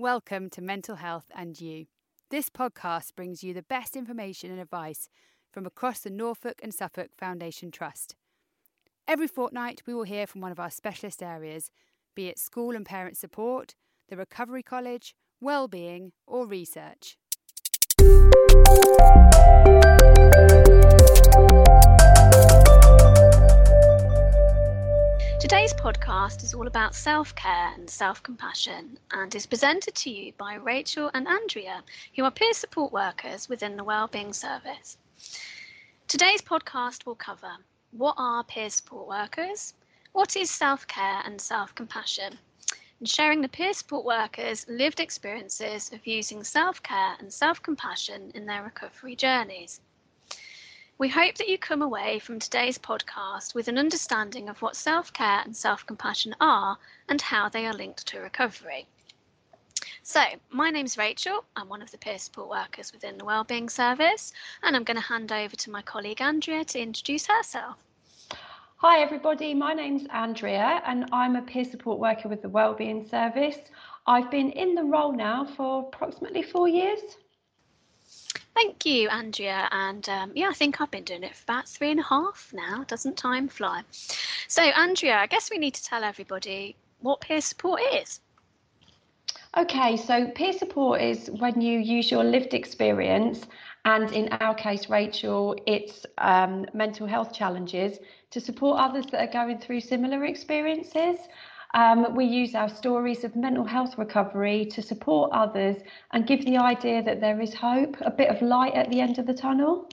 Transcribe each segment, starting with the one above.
Welcome to Mental Health and You. This podcast brings you the best information and advice from across the Norfolk and Suffolk Foundation Trust. Every fortnight, we will hear from one of our specialist areas, be it school and parent support, the Recovery College, well-being, or research. Today's podcast is all about self care and self compassion and is presented to you by Rachel and Andrea, who are peer support workers within the Wellbeing Service. Today's podcast will cover what are peer support workers, what is self care and self compassion, and sharing the peer support workers' lived experiences of using self care and self compassion in their recovery journeys. We hope that you come away from today's podcast with an understanding of what self care and self compassion are and how they are linked to recovery. So, my name's Rachel. I'm one of the peer support workers within the Wellbeing Service, and I'm going to hand over to my colleague Andrea to introduce herself. Hi, everybody. My name's Andrea, and I'm a peer support worker with the Wellbeing Service. I've been in the role now for approximately four years. Thank you, Andrea. And um, yeah, I think I've been doing it for about three and a half now. Doesn't time fly? So, Andrea, I guess we need to tell everybody what peer support is. Okay, so peer support is when you use your lived experience, and in our case, Rachel, it's um, mental health challenges to support others that are going through similar experiences. Um, we use our stories of mental health recovery to support others and give the idea that there is hope, a bit of light at the end of the tunnel.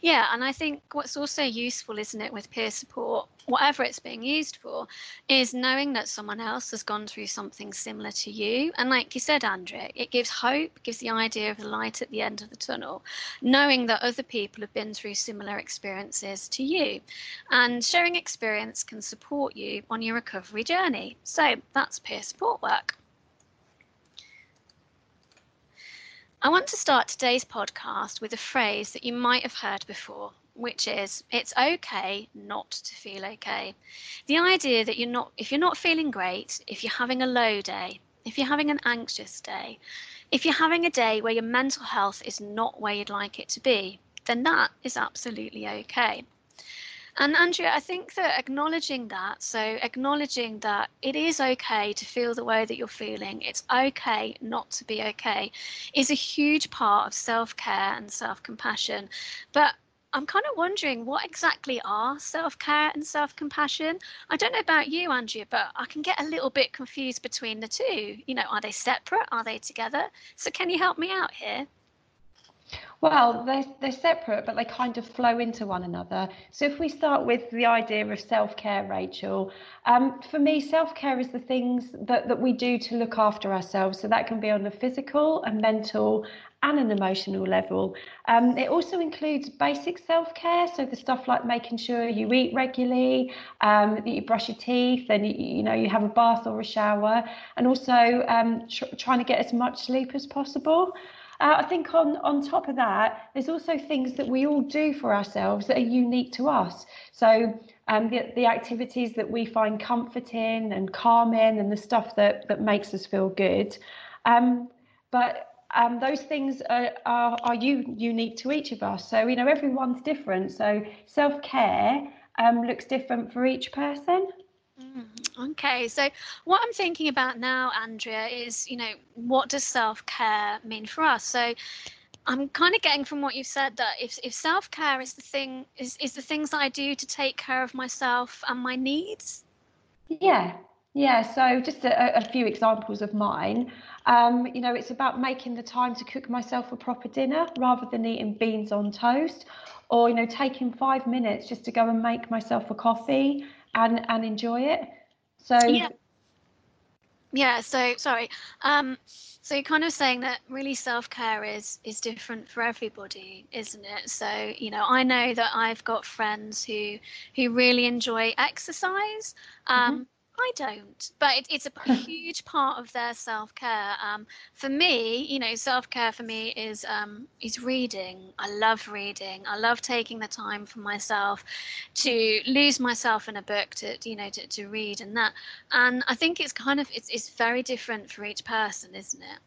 Yeah, and I think what's also useful, isn't it, with peer support, whatever it's being used for, is knowing that someone else has gone through something similar to you. And like you said, Andrea, it gives hope, gives the idea of the light at the end of the tunnel, knowing that other people have been through similar experiences to you. And sharing experience can support you on your recovery journey. So that's peer support work. I want to start today's podcast with a phrase that you might have heard before, which is it's okay not to feel okay. The idea that you're not, if you're not feeling great, if you're having a low day, if you're having an anxious day, if you're having a day where your mental health is not where you'd like it to be, then that is absolutely okay. And Andrea, I think that acknowledging that, so acknowledging that it is okay to feel the way that you're feeling, it's okay not to be okay, is a huge part of self care and self compassion. But I'm kind of wondering what exactly are self care and self compassion? I don't know about you, Andrea, but I can get a little bit confused between the two. You know, are they separate? Are they together? So, can you help me out here? Well, they're, they're separate, but they kind of flow into one another. So, if we start with the idea of self care, Rachel, um, for me, self care is the things that, that we do to look after ourselves. So, that can be on a physical, a mental, and an emotional level. Um, it also includes basic self care, so the stuff like making sure you eat regularly, um, that you brush your teeth, and you, you, know you have a bath or a shower, and also um, tr- trying to get as much sleep as possible. Uh, I think on, on top of that, there's also things that we all do for ourselves that are unique to us. So um, the, the activities that we find comforting and calming and the stuff that, that makes us feel good. Um, but um, those things are, are, are you, unique to each of us. So, you know, everyone's different. So self-care um, looks different for each person. Mm, okay, so what I'm thinking about now, Andrea, is you know what does self care mean for us? So I'm kind of getting from what you've said that if if self care is the thing is is the things that I do to take care of myself and my needs. Yeah, yeah. So just a, a few examples of mine. Um, you know, it's about making the time to cook myself a proper dinner rather than eating beans on toast, or you know, taking five minutes just to go and make myself a coffee and and enjoy it. So yeah. Yeah, so sorry. Um, so you're kind of saying that really self-care is is different for everybody, isn't it? So, you know, I know that I've got friends who who really enjoy exercise. Um, mm-hmm. I don't, but it, it's a huge part of their self care. Um, for me, you know, self care for me is um, is reading. I love reading. I love taking the time for myself to lose myself in a book to you know to, to read and that. And I think it's kind of it's it's very different for each person, isn't it?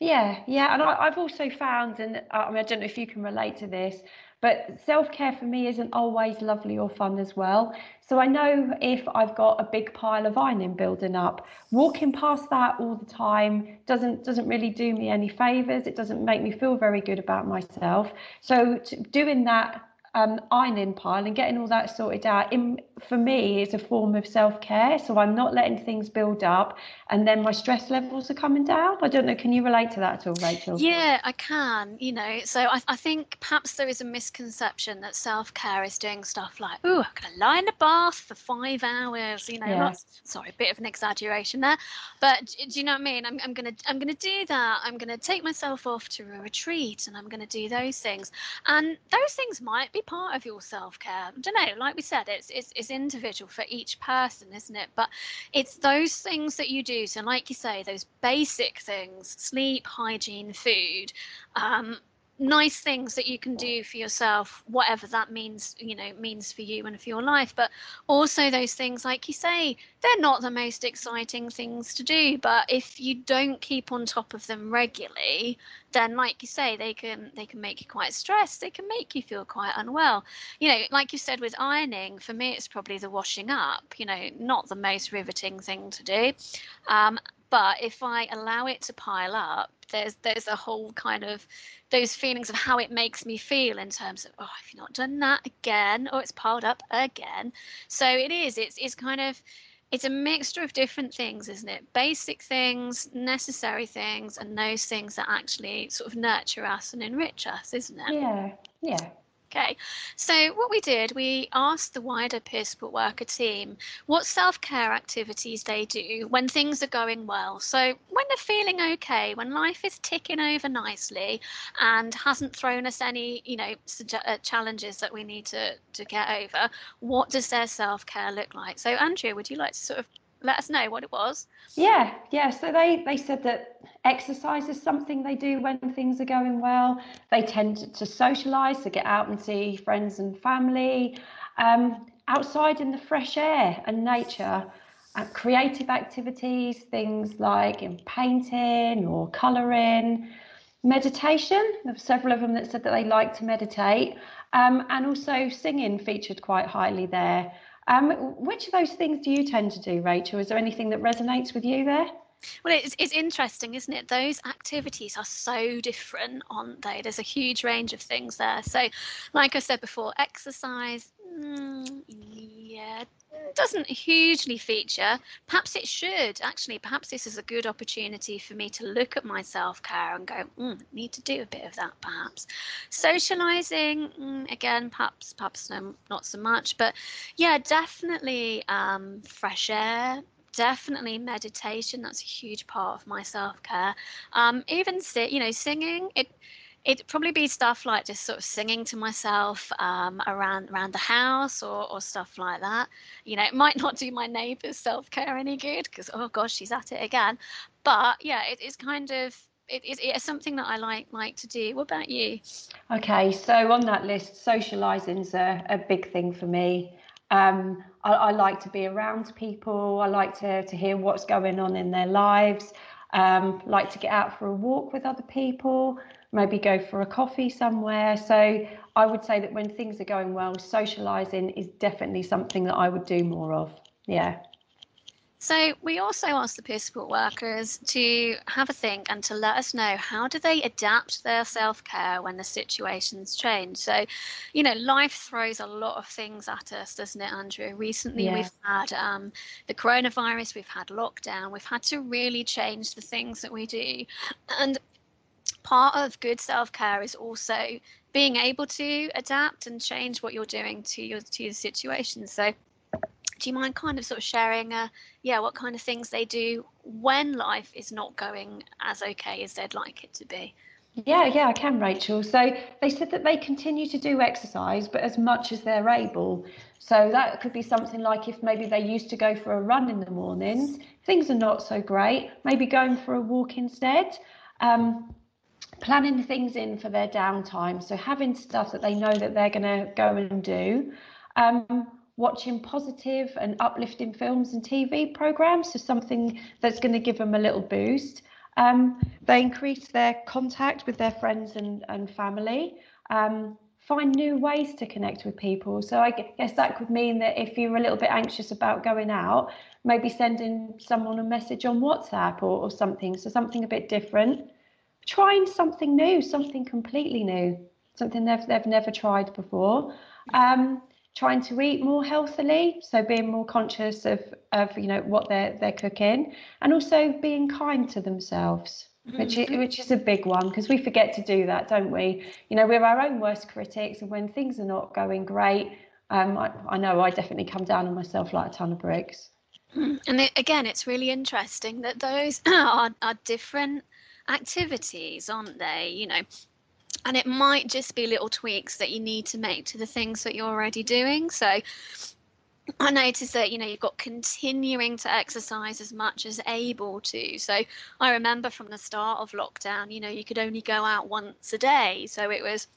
Yeah, yeah, and I, have also found, and I mean, I don't know if you can relate to this, but self care for me isn't always lovely or fun as well. So I know if I've got a big pile of ironing building up, walking past that all the time doesn't doesn't really do me any favors. It doesn't make me feel very good about myself. So doing that um, ironing pile and getting all that sorted out in, for me is a form of self-care. So i'm not letting things build up and then my stress levels are coming down. I don't know can you relate to that at all rachel? Yeah i can you know. So i, I think perhaps there is a misconception that self-care is doing stuff like oh i'm going to lie in a bath for five hours you know yeah. not, sorry a bit of an exaggeration there. But do you know what i mean? I'm, I'm going to i'm going to do that. I'm going to take myself off to a retreat and i'm going to do those things. And those things might be be part of your self-care. I don't know like we said it's, it's it's individual for each person isn't it? But it's those things that you do. So like you say those basic things sleep hygiene food um, nice things that you can do for yourself whatever that means you know means for you and for your life but also those things like you say they're not the most exciting things to do but if you don't keep on top of them regularly then like you say they can they can make you quite stressed they can make you feel quite unwell. You know like you said with ironing for me it's probably the washing up you know not the most riveting thing to do. Um, but if I allow it to pile up, there's there's a whole kind of those feelings of how it makes me feel in terms of oh, if you've not done that again, or it's piled up again. So it is. It's it's kind of it's a mixture of different things, isn't it? Basic things, necessary things, and those things that actually sort of nurture us and enrich us, isn't it? Yeah, yeah. Okay, so what we did, we asked the wider peer support worker team what self care activities they do when things are going well. So, when they're feeling okay, when life is ticking over nicely and hasn't thrown us any, you know, uh, challenges that we need to, to get over, what does their self care look like? So, Andrea, would you like to sort of let us know what it was? Yeah, yeah. So they they said that exercise is something they do when things are going well. They tend to socialise, to get out and see friends and family, um, outside in the fresh air and nature. Creative activities, things like in painting or colouring, meditation. There were several of them that said that they like to meditate, um, and also singing featured quite highly there. Um, which of those things do you tend to do, Rachel? Is there anything that resonates with you there? Well, it's, it's interesting, isn't it? Those activities are so different, aren't they? There's a huge range of things there. So, like I said before, exercise, mm, yeah, doesn't hugely feature. Perhaps it should. Actually, perhaps this is a good opportunity for me to look at my self care and go, mm, need to do a bit of that, perhaps. Socializing, mm, again, perhaps, perhaps no, not so much. But yeah, definitely um, fresh air, definitely meditation that's a huge part of my self-care um, even sit you know singing it it'd probably be stuff like just sort of singing to myself um, around around the house or, or stuff like that you know it might not do my neighbor's self-care any good because oh gosh she's at it again but yeah it, it's kind of it, it, it's something that I like like to do. What about you? Okay, so on that list, socialising's a, a big thing for me. Um, I, I, like to be around people. I like to, to hear what's going on in their lives. Um, like to get out for a walk with other people, maybe go for a coffee somewhere. So I would say that when things are going well, socialising is definitely something that I would do more of. Yeah. So we also asked the peer support workers to have a think and to let us know how do they adapt their self-care when the situations change. So, you know, life throws a lot of things at us, doesn't it, Andrea? Recently yeah. we've had um, the coronavirus, we've had lockdown, we've had to really change the things that we do. And part of good self-care is also being able to adapt and change what you're doing to your to the situation. So do you mind kind of sort of sharing uh, yeah what kind of things they do when life is not going as okay as they'd like it to be Yeah, yeah, I can, Rachel. So they said that they continue to do exercise, but as much as they're able. So that could be something like if maybe they used to go for a run in the mornings, things are not so great, maybe going for a walk instead. Um, planning things in for their downtime. So having stuff that they know that they're going to go and do. Um, watching positive and uplifting films and TV programs, so something that's going to give them a little boost. Um, they increase their contact with their friends and, and family. Um, find new ways to connect with people. So I guess that could mean that if you're a little bit anxious about going out, maybe sending someone a message on WhatsApp or, or something. So something a bit different. Trying something new, something completely new, something they've, they've never tried before. Um, trying to eat more healthily so being more conscious of of you know what they're they're cooking and also being kind to themselves which is, which is a big one because we forget to do that don't we? You know we're our own worst critics and when things are not going great um, I, I know I definitely come down on myself like a ton of bricks. And again it's really interesting that those are, are different activities aren't they you know and it might just be little tweaks that you need to make to the things that you're already doing so I noticed that you know you've got continuing to exercise as much as able to. So I remember from the start of lockdown, you know, you could only go out once a day. So it was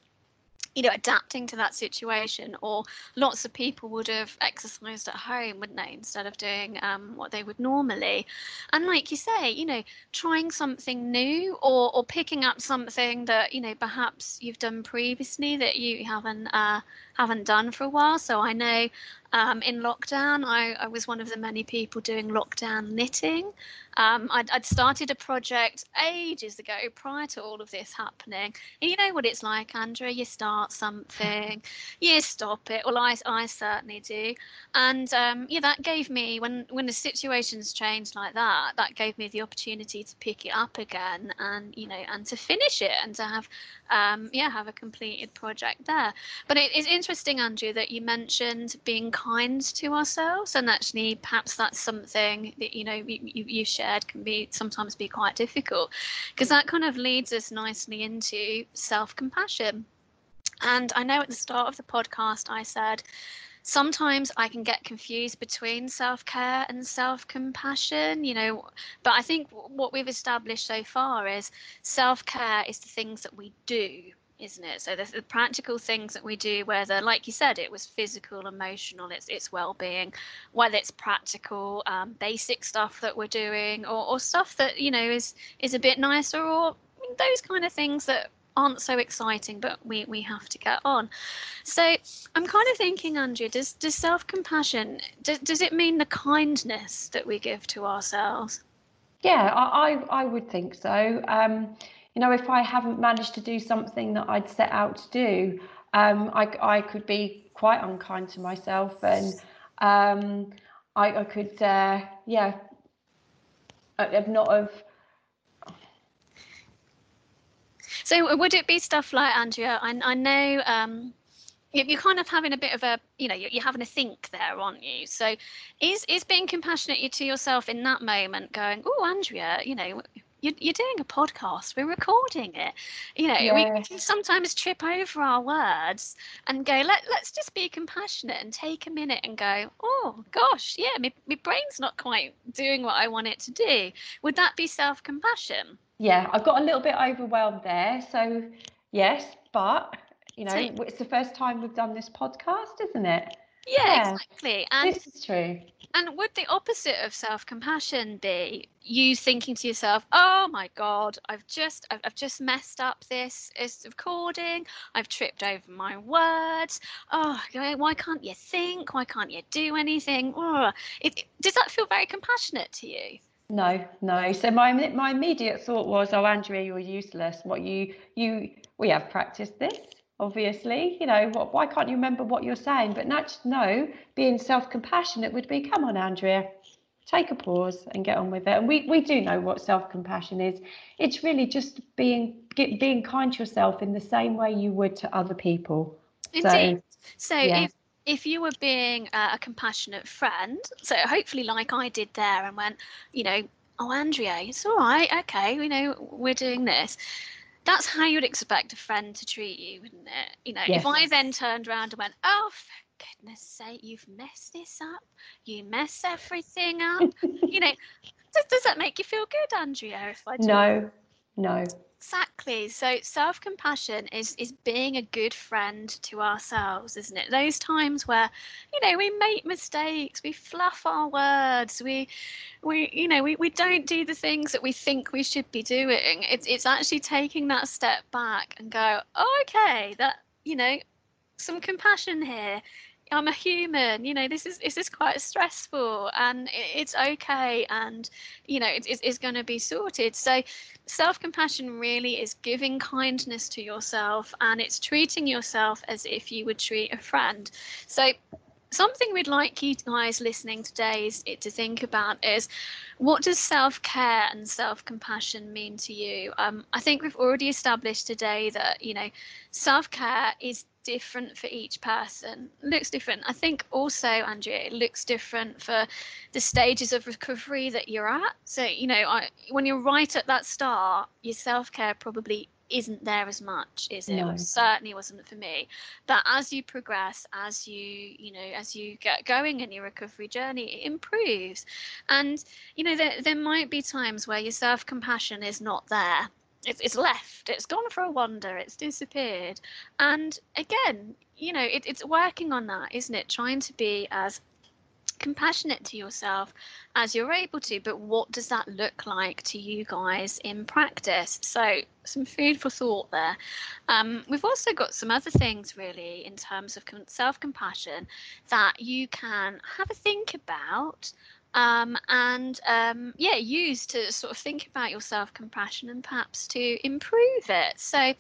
you know adapting to that situation or lots of people would have exercised at home wouldn't they instead of doing um, what they would normally? And like you say you know trying something new or or picking up something that you know perhaps you've done previously that you haven't uh, haven't done for a while so i know um, in lockdown, I, I, was one of the many people doing lockdown knitting. Um, I'd, I'd, started a project ages ago prior to all of this happening. And you know what it's like, Andrea? You start something, you stop it. Well, I, I certainly do. And um, yeah, that gave me, when, when the situations changed like that, that gave me the opportunity to pick it up again and, you know, and to finish it and to have, um, yeah, have a completed project there. But it is interesting, Andrea, that you mentioned being kind to ourselves and actually perhaps that's something that you know you, you shared can be sometimes be quite difficult because that kind of leads us nicely into self-compassion and i know at the start of the podcast i said sometimes I can get confused between self care and self compassion, you know. But I think what we've established so far is self care is the things that we do isn't it? So the, practical things that we do, whether, like you said, it was physical, emotional, it's it's well-being, whether it's practical, um, basic stuff that we're doing, or, or stuff that you know is is a bit nicer, or those kind of things that aren't so exciting, but we we have to get on. So I'm kind of thinking, Andrea, does does self-compassion does, does it mean the kindness that we give to ourselves? Yeah, I I, I would think so. Um, you know, if I haven't managed to do something that I'd set out to do, um, I, I could be quite unkind to myself and um, I, I could, uh, yeah, I've not have. So would it be stuff like Andrea? I, I know um, you're kind of having a bit of a, you know, you're having a think there, aren't you? So is is being compassionate to yourself in that moment, going, oh, Andrea, you know, you're, you're doing a podcast we're recording it. You know we can sometimes trip over our words and go Let, let's just be compassionate and take a minute and go oh gosh yeah my, my brain's not quite doing what i want it to do. Would that be self-compassion? Yeah i've got a little bit overwhelmed there so yes but you know so, it's the first time we've done this podcast isn't it yeah, yeah, exactly. And this is true. And would the opposite of self-compassion be you thinking to yourself, "Oh my God, I've just I've, I've just messed up this is recording. I've tripped over my words. Oh, why can't you think? Why can't you do anything?" Oh, it, does that feel very compassionate to you? No, no. So my my immediate thought was, "Oh, Andrea, you're useless. What you you we have practiced this obviously you know what why can't you remember what you're saying? But not no being self-compassionate would be come on andrea take a pause and get on with it. And we we do know what self-compassion is. It's really just being get, being kind to yourself in the same way you would to other people. Indeed. so, so yeah. if if you were being a compassionate friend so hopefully like i did there and went you know oh andrea it's all right. Okay you know we're doing this that's how you'd expect a friend to treat you, wouldn't it? You know, Yes. if I then turned around and went, "Oh, for goodness sake, you've messed this up. You mess everything up." you know, does, does that make you feel good, Andrea? If I do No, no. Exactly. So self-compassion is is being a good friend to ourselves, isn't it? Those times where, you know, we make mistakes, we fluff our words, we we you know, we, we don't do the things that we think we should be doing. It's it's actually taking that step back and go, oh, okay, that you know, some compassion here. I'm a human, you know, this is this is quite stressful and it's okay and you know, it, it's, it's going to be sorted. So self compassion really is giving kindness to yourself and it's treating yourself as if you would treat a friend. So, something we'd like you guys listening today is to think about is what does self care and self compassion mean to you? Um, I think we've already established today that, you know, self care is different for each person. Looks different. I think also andrea it looks different for the stages of recovery that you're at. So you know I, when you're right at that start your self-care probably isn't there as much is it? No. Certainly wasn't for me. But as you progress as you you know as you get going in your recovery journey it improves. And you know there, there might be times where your self-compassion is not there it's, it's left it's gone for a wander it's disappeared. And again you know it, it's working on that isn't it? Trying to be as compassionate to yourself as you're able to but what does that look like to you guys in practice? So some food for thought there. Um, we've also got some other things really in terms of self-compassion that you can have a think about um, and um, yeah, use to sort of think about your self compassion and perhaps to improve it. So,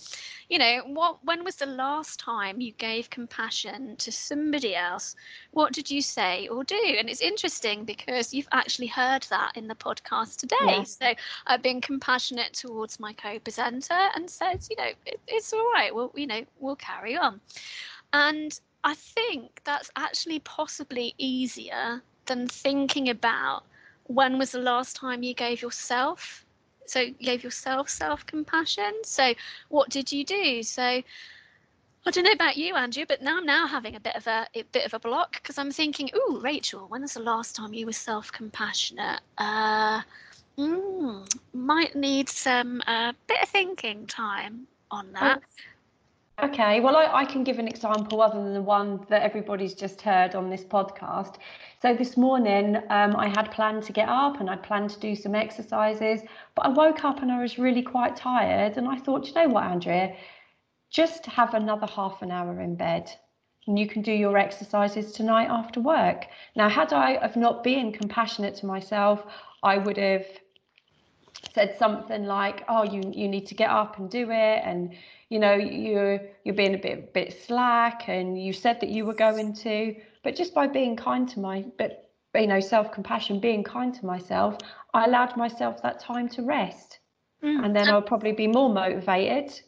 you know, what when was the last time you gave compassion to somebody else? What did you say or do? And it's interesting because you've actually heard that in the podcast today. Yeah. So I've been compassionate towards my co-presenter and said, you know, it, it's all right. Well, you know, we'll carry on. And I think that's actually possibly easier than thinking about when was the last time you gave yourself so you gave yourself self-compassion. So what did you do? So i don't know about you andrea but now i'm now having a bit of a, a bit of a block because i'm thinking oh rachel when was the last time you were self-compassionate? Uh mm, might need some uh, bit of thinking time on that Okay, well, I, I can give an example other than the one that everybody's just heard on this podcast. So this morning, um, I had planned to get up and I'd planned to do some exercises, but I woke up and I was really quite tired. And I thought, you know what, Andrea, just have another half an hour in bed and you can do your exercises tonight after work. Now, had I have not been compassionate to myself, I would have said something like, "Oh, you you need to get up and do it," and you know you're you're being a bit bit slack, and you said that you were going to. But just by being kind to my, but you know, self compassion, being kind to myself, I allowed myself that time to rest, Mm. and then I'll probably be more motivated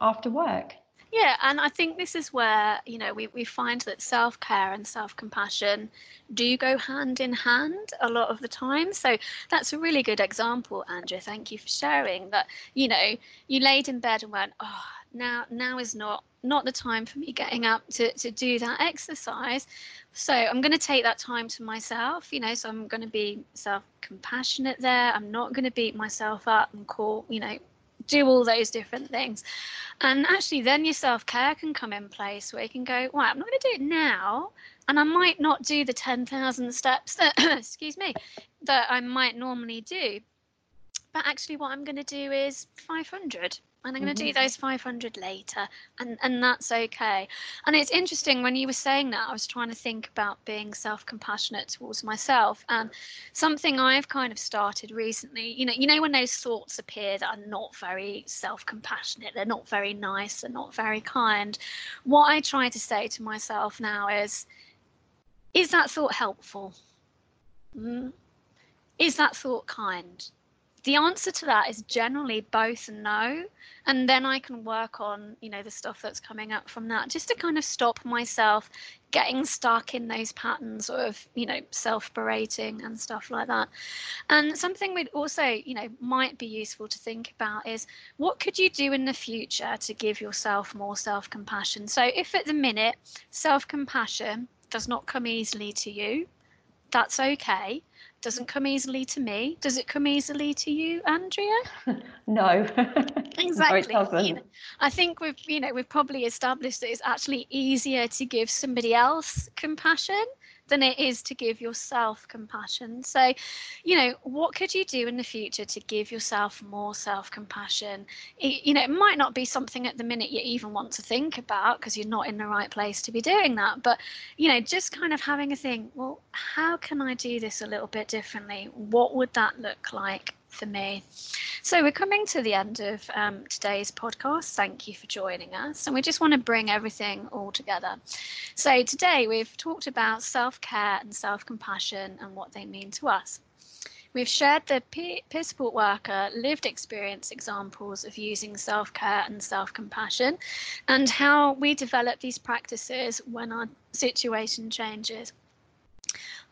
after work. Yeah, and I think this is where, you know, we, we find that self care and self compassion do go hand in hand a lot of the time. So that's a really good example, Andrea. Thank you for sharing that, you know, you laid in bed and went, oh, now now is not not the time for me getting up to, to do that exercise. So I'm going to take that time to myself, you know, so I'm going to be self compassionate there. I'm not going to beat myself up and call, you know, do all those different things. And actually, then your self care can come in place where you can go, right, I'm not going to do it now. And I might not do the 10,000 steps that, excuse me, that I might normally do. But actually, what I'm going to do is 500. And I'm going to do those 500 later. And, and that's okay. And it's interesting when you were saying that, I was trying to think about being self compassionate towards myself. And something I've kind of started recently, you know, you know when those thoughts appear that are not very self-compassionate, they're not very nice, they're not very kind. What I try to say to myself now is, is that thought helpful? Mm. Is that thought kind? The answer to that is generally both no, and then I can work on, you know, the stuff that's coming up from that, just to kind of stop myself getting stuck in those patterns of, you know, self berating and stuff like that. And something we'd also, you know, might be useful to think about is what could you do in the future to give yourself more self compassion? So if at the minute self compassion does not come easily to you, that's okay doesn't come easily to me. Does it come easily to you, Andrea? no. exactly. No, you know, I think we've you know we've probably established that it's actually easier to give somebody else compassion than it is to give yourself compassion. So, you know, what could you do in the future to give yourself more self compassion? You know, it might not be something at the minute you even want to think about because you're not in the right place to be doing that. But, you know, just kind of having a think, well, how can I do this a little bit differently? What would that look like? For me. So we're coming to the end of um, today's podcast. Thank you for joining us. And we just want to bring everything all together. So today we've talked about self care and self compassion and what they mean to us. We've shared the peer, support worker lived experience examples of using self care and self compassion and how we develop these practices when our situation changes.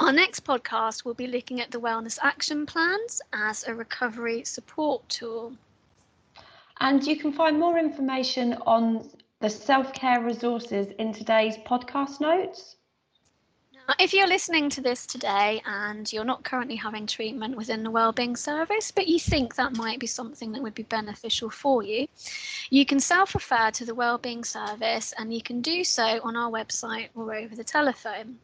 Our next podcast will be looking at the Wellness Action Plans as a recovery support tool. And you can find more information on the self care resources in today's podcast notes. Now, if you're listening to this today and you're not currently having treatment within the Wellbeing Service, but you think that might be something that would be beneficial for you, you can self refer to the Wellbeing Service and you can do so on our website or over the telephone.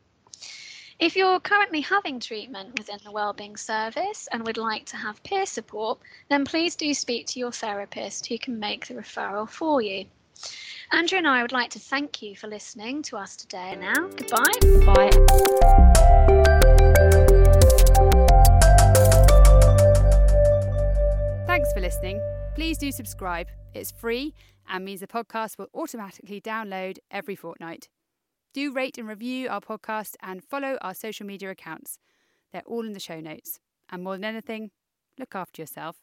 If you're currently having treatment within the Wellbeing Service and would like to have peer support, then please do speak to your therapist who can make the referral for you. Andrea and I would like to thank you for listening to us today. Now, goodbye. Bye. Thanks for listening. Please do subscribe. It's free and means the podcast will automatically download every fortnight. Do rate and review our podcast and follow our social media accounts. They're all in the show notes. And more than anything, look after yourself.